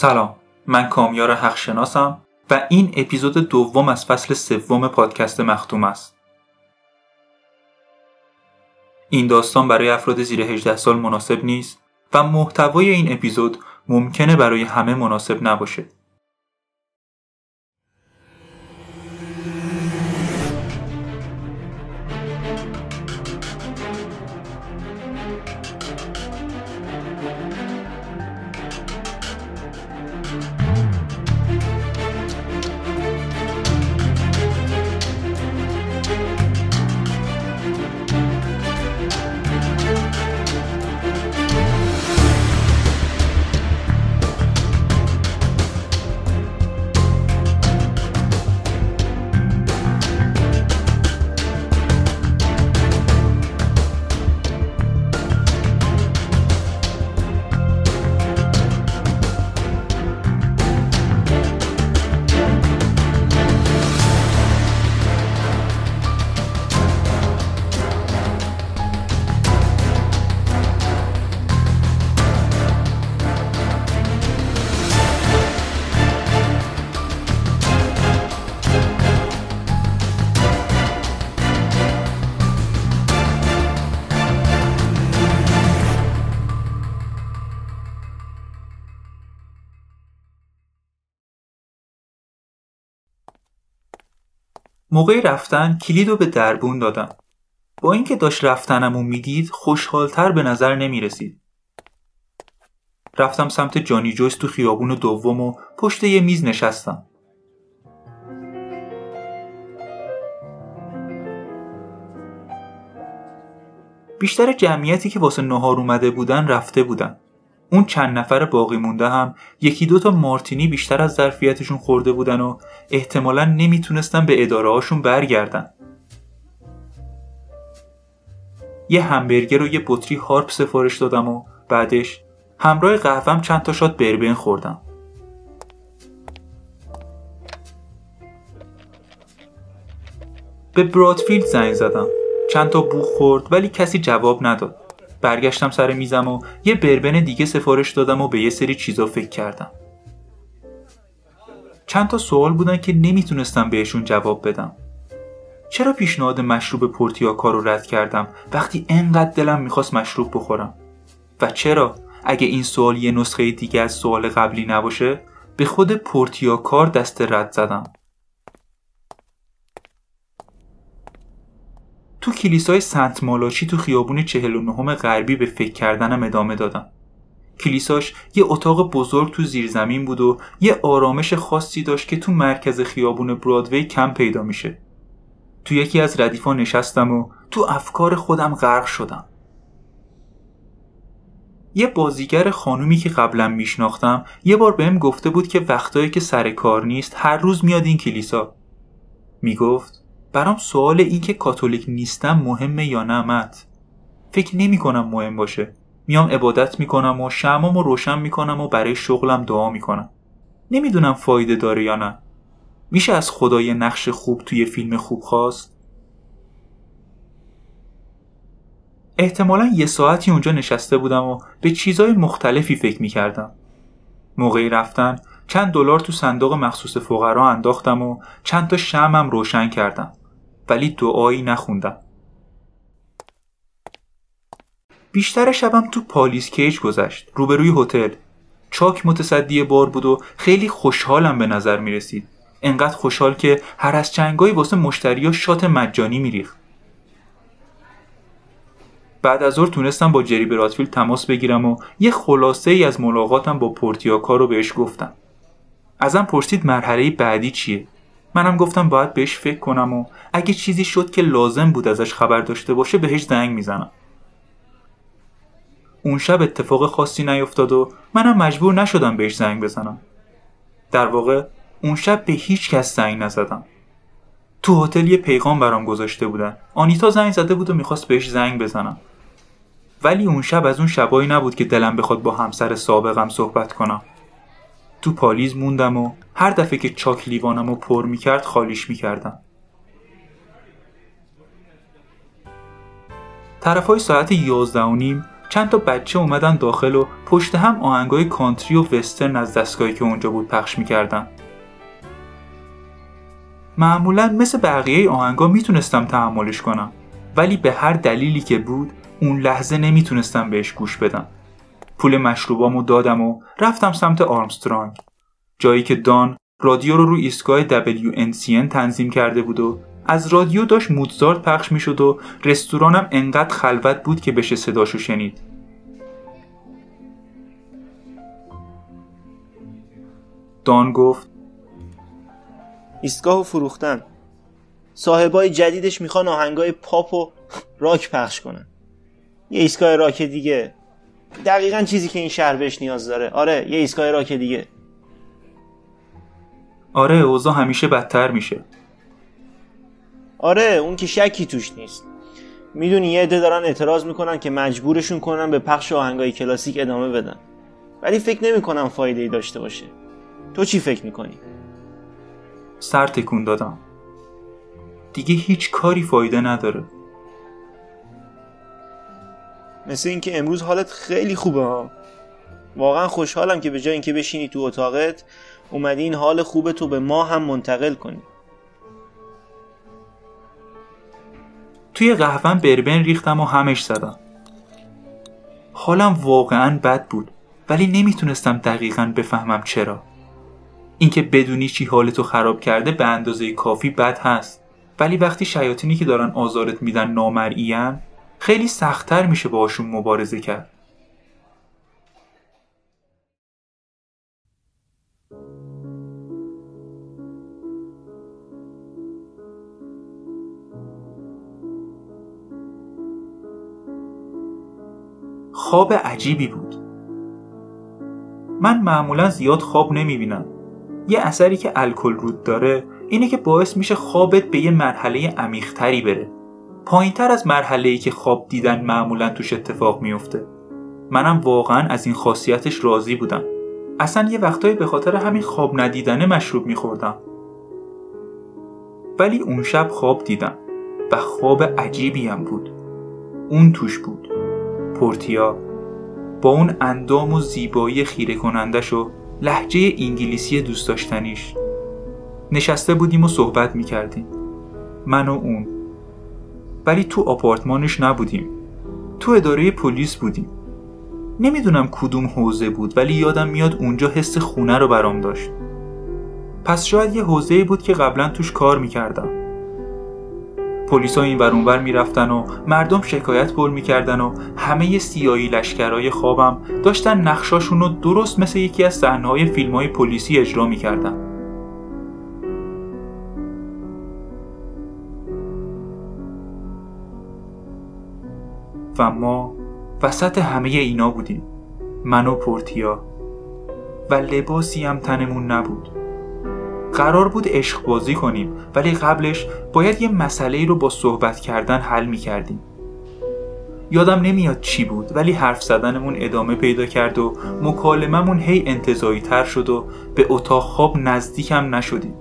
سلام من کامیار حق شناسم و این اپیزود دوم از فصل سوم پادکست مختوم است. این داستان برای افراد زیر 18 سال مناسب نیست و محتوای این اپیزود ممکنه برای همه مناسب نباشه. موقع رفتن کلید رو به دربون دادم با اینکه داشت رفتنمو می‌دید خوشحالتر به نظر نمی رسید. رفتم سمت جانی جویس تو خیابون دوم و پشت یه میز نشستم. بیشتر جمعیتی که واسه نهار اومده بودن رفته بودن. اون چند نفر باقی مونده هم یکی دو تا مارتینی بیشتر از ظرفیتشون خورده بودن و احتمالا نمی‌تونستن به اداره هاشون برگردن. یه همبرگر و یه بطری هارپ سفارش دادم و بعدش همراه قهوهم چند تا شات بربن خوردم. به برادفیلد زنگ زدم. چند تا بوخ خورد ولی کسی جواب نداد. برگشتم سر میزم و یه بربن دیگه سفارش دادم و به یه سری چیزا فکر کردم. چند تا سوال بودن که نمی‌تونستم بهشون جواب بدم. چرا پیشنهاد مشروب پورتیاکا رو رد کردم وقتی انقدر دلم می‌خواست مشروب بخورم؟ و چرا اگه این سوال یه نسخه دیگه از سوال قبلی نباشه به خود پورتیاکار دست رد زدم؟ تو کلیسای سنت مالاشی تو خیابون 49 غربی به فکر کردنم ادامه دادم. کلیساش یه اتاق بزرگ تو زیرزمین بود و یه آرامش خاصی داشت که تو مرکز خیابون برادوی کم پیدا میشه. تو یکی از ردیفا نشستم و تو افکار خودم غرق شدم. یه بازیگر خانومی که قبلا میشناختم یه بار بهم گفته بود که وقتایی که سر کار نیست هر روز میاد این کلیسا. می‌گفت برام سوال این که کاتولیک نیستم مهمه یا نه مت؟ فکر نمی کنم مهم باشه. میام عبادت می‌کنم و شمام رو روشن می‌کنم و برای شغلم دعا می‌کنم. نمی‌دونم فایده داره یا نه. میشه از خدای نقش خوب توی فیلم خوب خواست؟ احتمالا یه ساعتی اونجا نشسته بودم و به چیزای مختلفی فکر می‌کردم. موقعی رفتن چند دلار تو صندوق مخصوص فقرا انداختم و چند تا شمم روشن کردم. ولی دعایی نخوندم. بیشتر شبم تو پالیس کیج گذشت. روبروی هتل. چاک متصدی بار بود و خیلی خوشحالم به نظر می رسید انقدر خوشحال که هر از چنگایی واسه مشتری شات مجانی میریخت. بعد از ظهر تونستم با جری براتفیلد تماس بگیرم و یه خلاصه ای از ملاقاتم با پورتیاکا رو بهش گفتم. ازم پرسید مرحله بعدی چیه؟ منم گفتم باید بهش فکر کنم و اگه چیزی شد که لازم بود ازش خبر داشته باشه بهش زنگ می‌زنم. اون شب اتفاق خاصی نیفتاد و منم مجبور نشدم بهش زنگ بزنم. در واقع اون شب به هیچ کس زنگ نزدم. تو هتل یه پیغام برام گذاشته بودن. آنیتا زنگ زده بود و می‌خواست بهش زنگ بزنم. ولی اون شب از اون شبایی نبود که دلم بخواد با همسر سابقم صحبت کنم. تو پالیز موندم و هر دفعه که چاک لیوانم رو پر می‌کرد خالیش می‌کردم. طرف های ساعت یازده و نیم چند تا بچه اومدن داخل و پشت هم آهنگای کانتری و وسترن از دستگاهی که اونجا بود پخش می‌کردن. معمولا مثل بقیه آهنگا می‌تونستم تحملش کنم ولی به هر دلیلی که بود اون لحظه نمی‌تونستم بهش گوش بدم. پول مشروبامو دادم و رفتم سمت آرمسترانگ. جایی که دان رادیو رو روی ایستگاه WNCN تنظیم کرده بود و از رادیو داشت موتزارت پخش می‌شد و رستورانم انقدر خلوت بود که بشه صداشو شنید. دان گفت ایستگاه فروختن. صاحبای جدیدش می‌خوان آهنگای پاپ و راک پخش کنن. یه ایستگاه راک دیگه. دقیقا چیزی که این شهر بهش نیاز داره. آره یه ایستگاه راک دیگه. آره اوضاع همیشه بدتر میشه. آره اون که شکی توش نیست. می‌دونی یه عده دارن اعتراض می‌کنن که مجبورشون کنن به پخش آهنگای کلاسیک ادامه بدن. ولی فکر نمی‌کنم فایده ای داشته باشه. تو چی فکر می‌کنی؟ سر تکون دادم. دیگه هیچ کاری فایده نداره. مثل اینکه امروز حالت خیلی خوبه ها. واقعا خوشحالم که به جای اینکه بشینی تو اتاقت اومدی این حال خوب تو به ما هم منتقل کنی. توی قهوهم بربن ریختم و همش زدم. حالم واقعا بد بود ولی نمی‌تونستم دقیقا بفهمم چرا. اینکه بدونی چی حالتو خراب کرده به اندازه کافی بد هست. ولی وقتی شیاطینی که دارن آزارت میدن نامرئیان خیلی سختتر میشه باشون مبارزه کرد. خواب عجیبی بود. من معمولا زیاد خواب نمی‌بینم. یه اثری که الکل رود داره اینه که باعث میشه خوابت به یه مرحله عمیقتری بره. پایینتر از مرحله که خواب دیدن معمولا توش اتفاق میفته منم واقعا از این خاصیتش راضی بودم. اصلا یه وقتایی به خاطر همین خواب ندیدنه مشروب میخوردم. ولی اون شب خواب دیدم و خواب عجیبی هم بود. اون توش بود. پورتیا با اون اندام و زیبایی خیره کنندش و لحجه انگلیسی دوست داشتنیش. نشسته بودیم و صحبت می‌کردیم. من و اون. ولی تو آپارتمانش نبودیم. تو اداره پلیس بودیم. نمی‌دونم کدوم حوزه بود ولی یادم میاد اونجا حس خونه رو برام داشت. پس شاید یه حوزه بود که قبلا توش کار می‌کردم. پلیسا این ور اونور می‌رفتن و مردم شکایت پر می‌کردن و همه سیایی لشکرهای خوابم داشتن نقشاشون رو درست مثل یکی از صحنه‌های فیلم‌های پلیسی اجرا می‌کردن. و ما وسط همه اینا بودیم من و پورتیا و لباسی هم تنمون نبود قرار بود عشق بازی کنیم ولی قبلش باید یه مسئله رو با صحبت کردن حل می کردیم. یادم نمیاد چی بود ولی حرف زدنمون ادامه پیدا کرد و مکالممون هی انتظایی تر شد و به اتاق خواب نزدیکم نشدیم.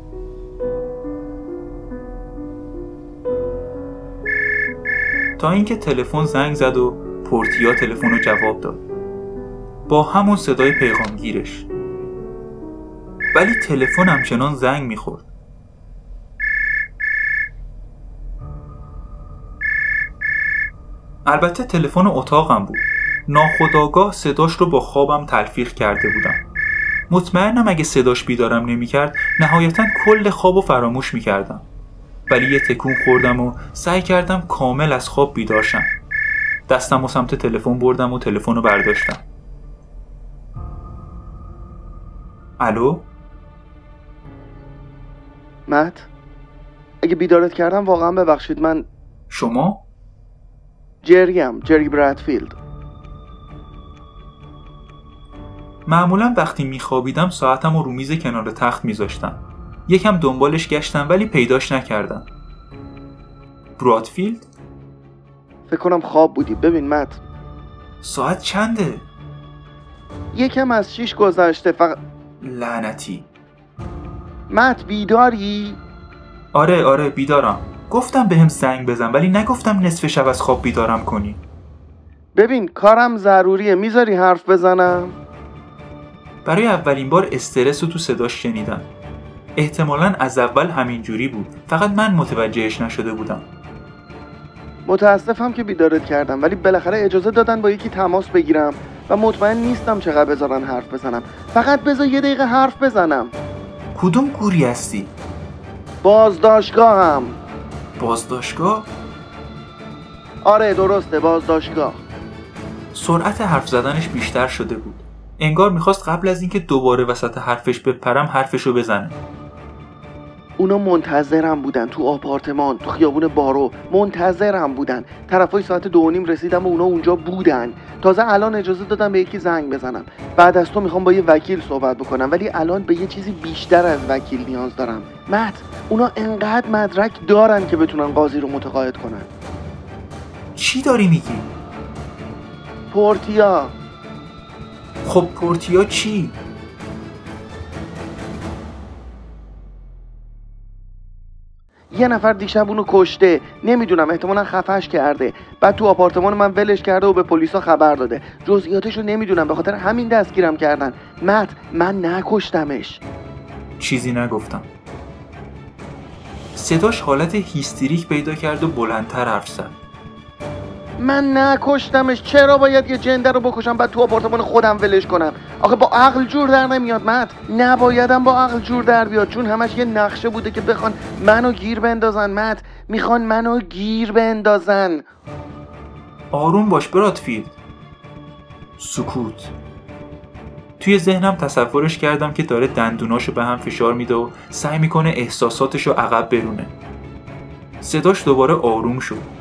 تا اینکه تلفن زنگ زد و پورتیا تلفن رو جواب داد. با همون صدای پیغامگیرش. ولی تلفن همچنان زنگ می‌خورد. البته تلفن اتاقم بود. ناخداگاه صداش رو با خوابم تلفیق کرده بودم. مطمئنم اگه صداش بیدارم نمی‌کرد نهایتا کل خواب و فراموش می‌کردم. ولی یه تکون خوردم و سعی کردم کامل از خواب بیدار شم. دستم و سمت تلفن بردم و تلفن رو برداشتم. الو؟ مت اگه بیدارت کردم واقعا ببخشید من شما؟ جرگم جرگ برادفیلد. معمولا وقتی میخوابیدم ساعتم رو میز کنار تخت میذاشتم. یکم دنبالش گشتم ولی پیداش نکردم. برادفیلد؟ فکر کنم خواب بودی. ببین مت. ساعت چنده؟ یکم از شیش گذشته فقط لعنتی. مت بیداری؟ آره آره بیدارم. گفتم به هم زنگ بزن ولی نگفتم نصف شب از خواب بیدارم کنی. ببین کارم ضروریه. می‌ذاری حرف بزنم؟ برای اولین بار استرس رو تو صداش شنیدم. احتمالا از اول همینجوری بود. فقط من متوجهش نشده بودم. متاسفم که بیدارت کردم ولی بالاخره اجازه دادن با یکی تماس بگیرم و مطمئن نیستم چقدر بذارن حرف بزنم. فقط بذار یه دقیقه حرف بزنم. کدوم گوری هستی؟ بازداشتگاهم. بازداشتگاه؟ آره درسته بازداشتگاه. سرعت حرف زدنش بیشتر شده بود. انگار می‌خواست قبل از اینکه دوباره وسط حرفش بپرم حرفشو بزنه. اونا منتظرم بودن تو آپارتمان تو خیابون بارو منتظرم بودن. طرفای ساعت دو و نیم رسیدم و اونا اونجا بودن. تازه الان اجازه دادم به یکی زنگ بزنم. بعد از تو می‌خوام با یه وکیل صحبت بکنم ولی الان به یه چیزی بیشتر از وکیل نیاز دارم. مت اونا انقدر مدرک دارن که بتونن قاضی رو متقاعد کنن. چی داری میگی؟ پورتیا. خب پورتیا چی؟ یه نفر دیشب اونو کشته. نمی‌دونم احتمالا خفش کرده. بعد تو آپارتمان من ولش کرده و به پلیسا خبر داده. جزئیاتشو نمی‌دونم به خاطر همین دستگیرم کردن. مت من نکشتمش. چیزی نگفتم. صداش حالت هیستریک پیدا کرد و بلندتر حرف زد. من نکشتمش. چرا باید یه جنده رو بکشم؟ بعد تو آپارتمان خودم ولش کنم. آخه با عقل جور در نمیاد مت نبایدم با عقل جور در بیاد چون همش یه نقشه بوده که بخوان منو گیر بندازن مت می‌خوان منو گیر بندازن. آروم باش برادفیلد سکوت. توی ذهنم تصورش کردم که داره دندوناشو به هم فشار میده و سعی می‌کنه احساساتشو عقب برونه. صداش دوباره آروم شد.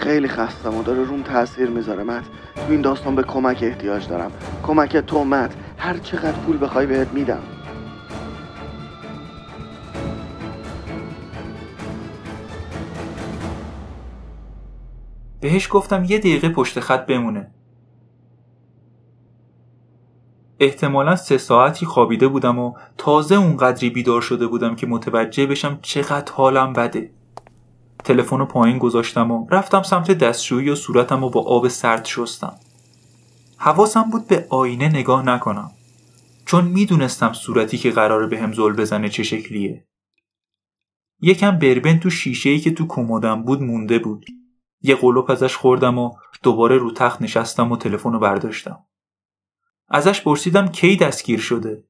خیلی خستم و داره روم تاثیر می‌ذاره. مت تو این داستان به کمک احتیاج دارم. کمک تو مت هر چقدر پول بخوای بهت میدم. بهش گفتم یه دقیقه پشت خط بمونه. احتمالا سه ساعتی خوابیده بودم و تازه اونقدری بیدار شده بودم که متوجه بشم چقدر حالم بده. تلفن رو پایین گذاشتم و رفتم سمت دستشویی و صورتم رو با آب سرد شستم. حواسم بود به آینه نگاه نکنم چون می‌دونستم صورتی که قراره به هم زل بزنه چه شکلیه. یکم بربن تو شیشه‌ای که تو کمدم بود مونده بود. یه قلوپ ازش خوردم و دوباره رو تخت نشستم و تلفن رو برداشتم. ازش پرسیدم کی دستگیر شده؟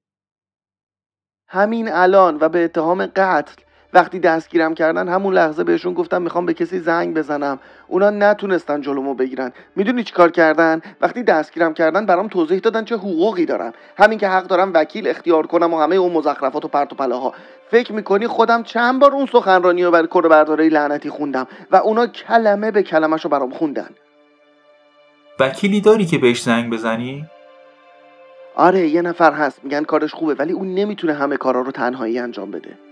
همین الان و به اتهام قتل. وقتی دستگیرم کردن همون لحظه بهشون گفتم می‌خوام به کسی زنگ بزنم. اونا نتونستن جلومو بگیرن. می‌دونی چیکار کردن؟ وقتی دستگیرم کردن برام توضیح دادن چه حقوقی دارم. همین که حق دارم وکیل اختیار کنم و همه اون مزخرفات و پرت و پلاها. فکر می‌کنی خودم چند بار اون سخنرانی و بر کره برداره لعنتی خوندم و اونا کلمه به کلمهشو برام خوندن. وکیلی داری که بهش زنگ بزنی؟ آره یه نفر هست. میگن کارش خوبه ولی اون نمی‌تونه همه کارا رو تنهایی انجام بده.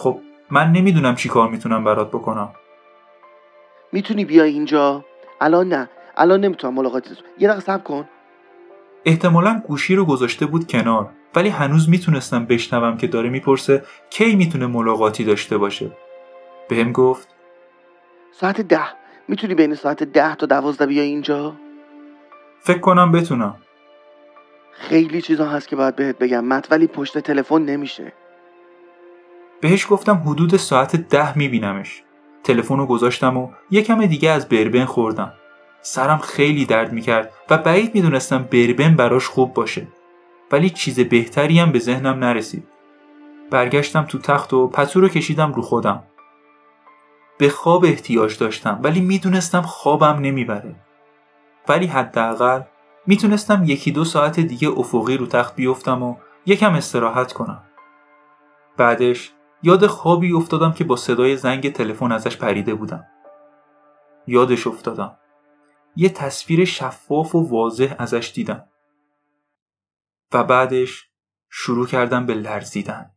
خب من نمی‌دونم چی کار می‌تونم برات بکنم. می‌تونی بیای اینجا؟ الان نه. الان نمی‌تونم ملاقاتی یه دقیقه صبر کن. احتمالا گوشی رو گذاشته بود کنار ولی هنوز می‌تونستم بشنوم که داره می‌پرسه کی می‌تونه ملاقاتی داشته باشه. بهم گفت ساعت ده. می‌تونی بین ساعت ده تا دوازده بیای اینجا؟ فکر کنم بتونم. خیلی چیزا هست که باید بهت بگم مت ولی پشت تلفن نمیشه. بهش گفتم حدود ساعت ده میبینمش. تلفن رو گذاشتم و یکم دیگه از بربن خوردم. سرم خیلی درد می‌کرد و بعید می‌دونستم بربن براش خوب باشه. ولی چیز بهتری هم به ذهنم نرسید. برگشتم تو تخت و پتو رو کشیدم رو خودم. به خواب احتیاج داشتم ولی می‌دونستم خوابم نمی‌بره. ولی حداقل می‌تونستم یکی دو ساعت دیگه افقی رو تخت بیفتم و یکم استراحت کنم. بعدش یاد خوابی افتادم که با صدای زنگ تلفن ازش پریده بودم. یادش افتادم. یه تصویر شفاف و واضح ازش دیدم. و بعدش شروع کردم به لرزیدن.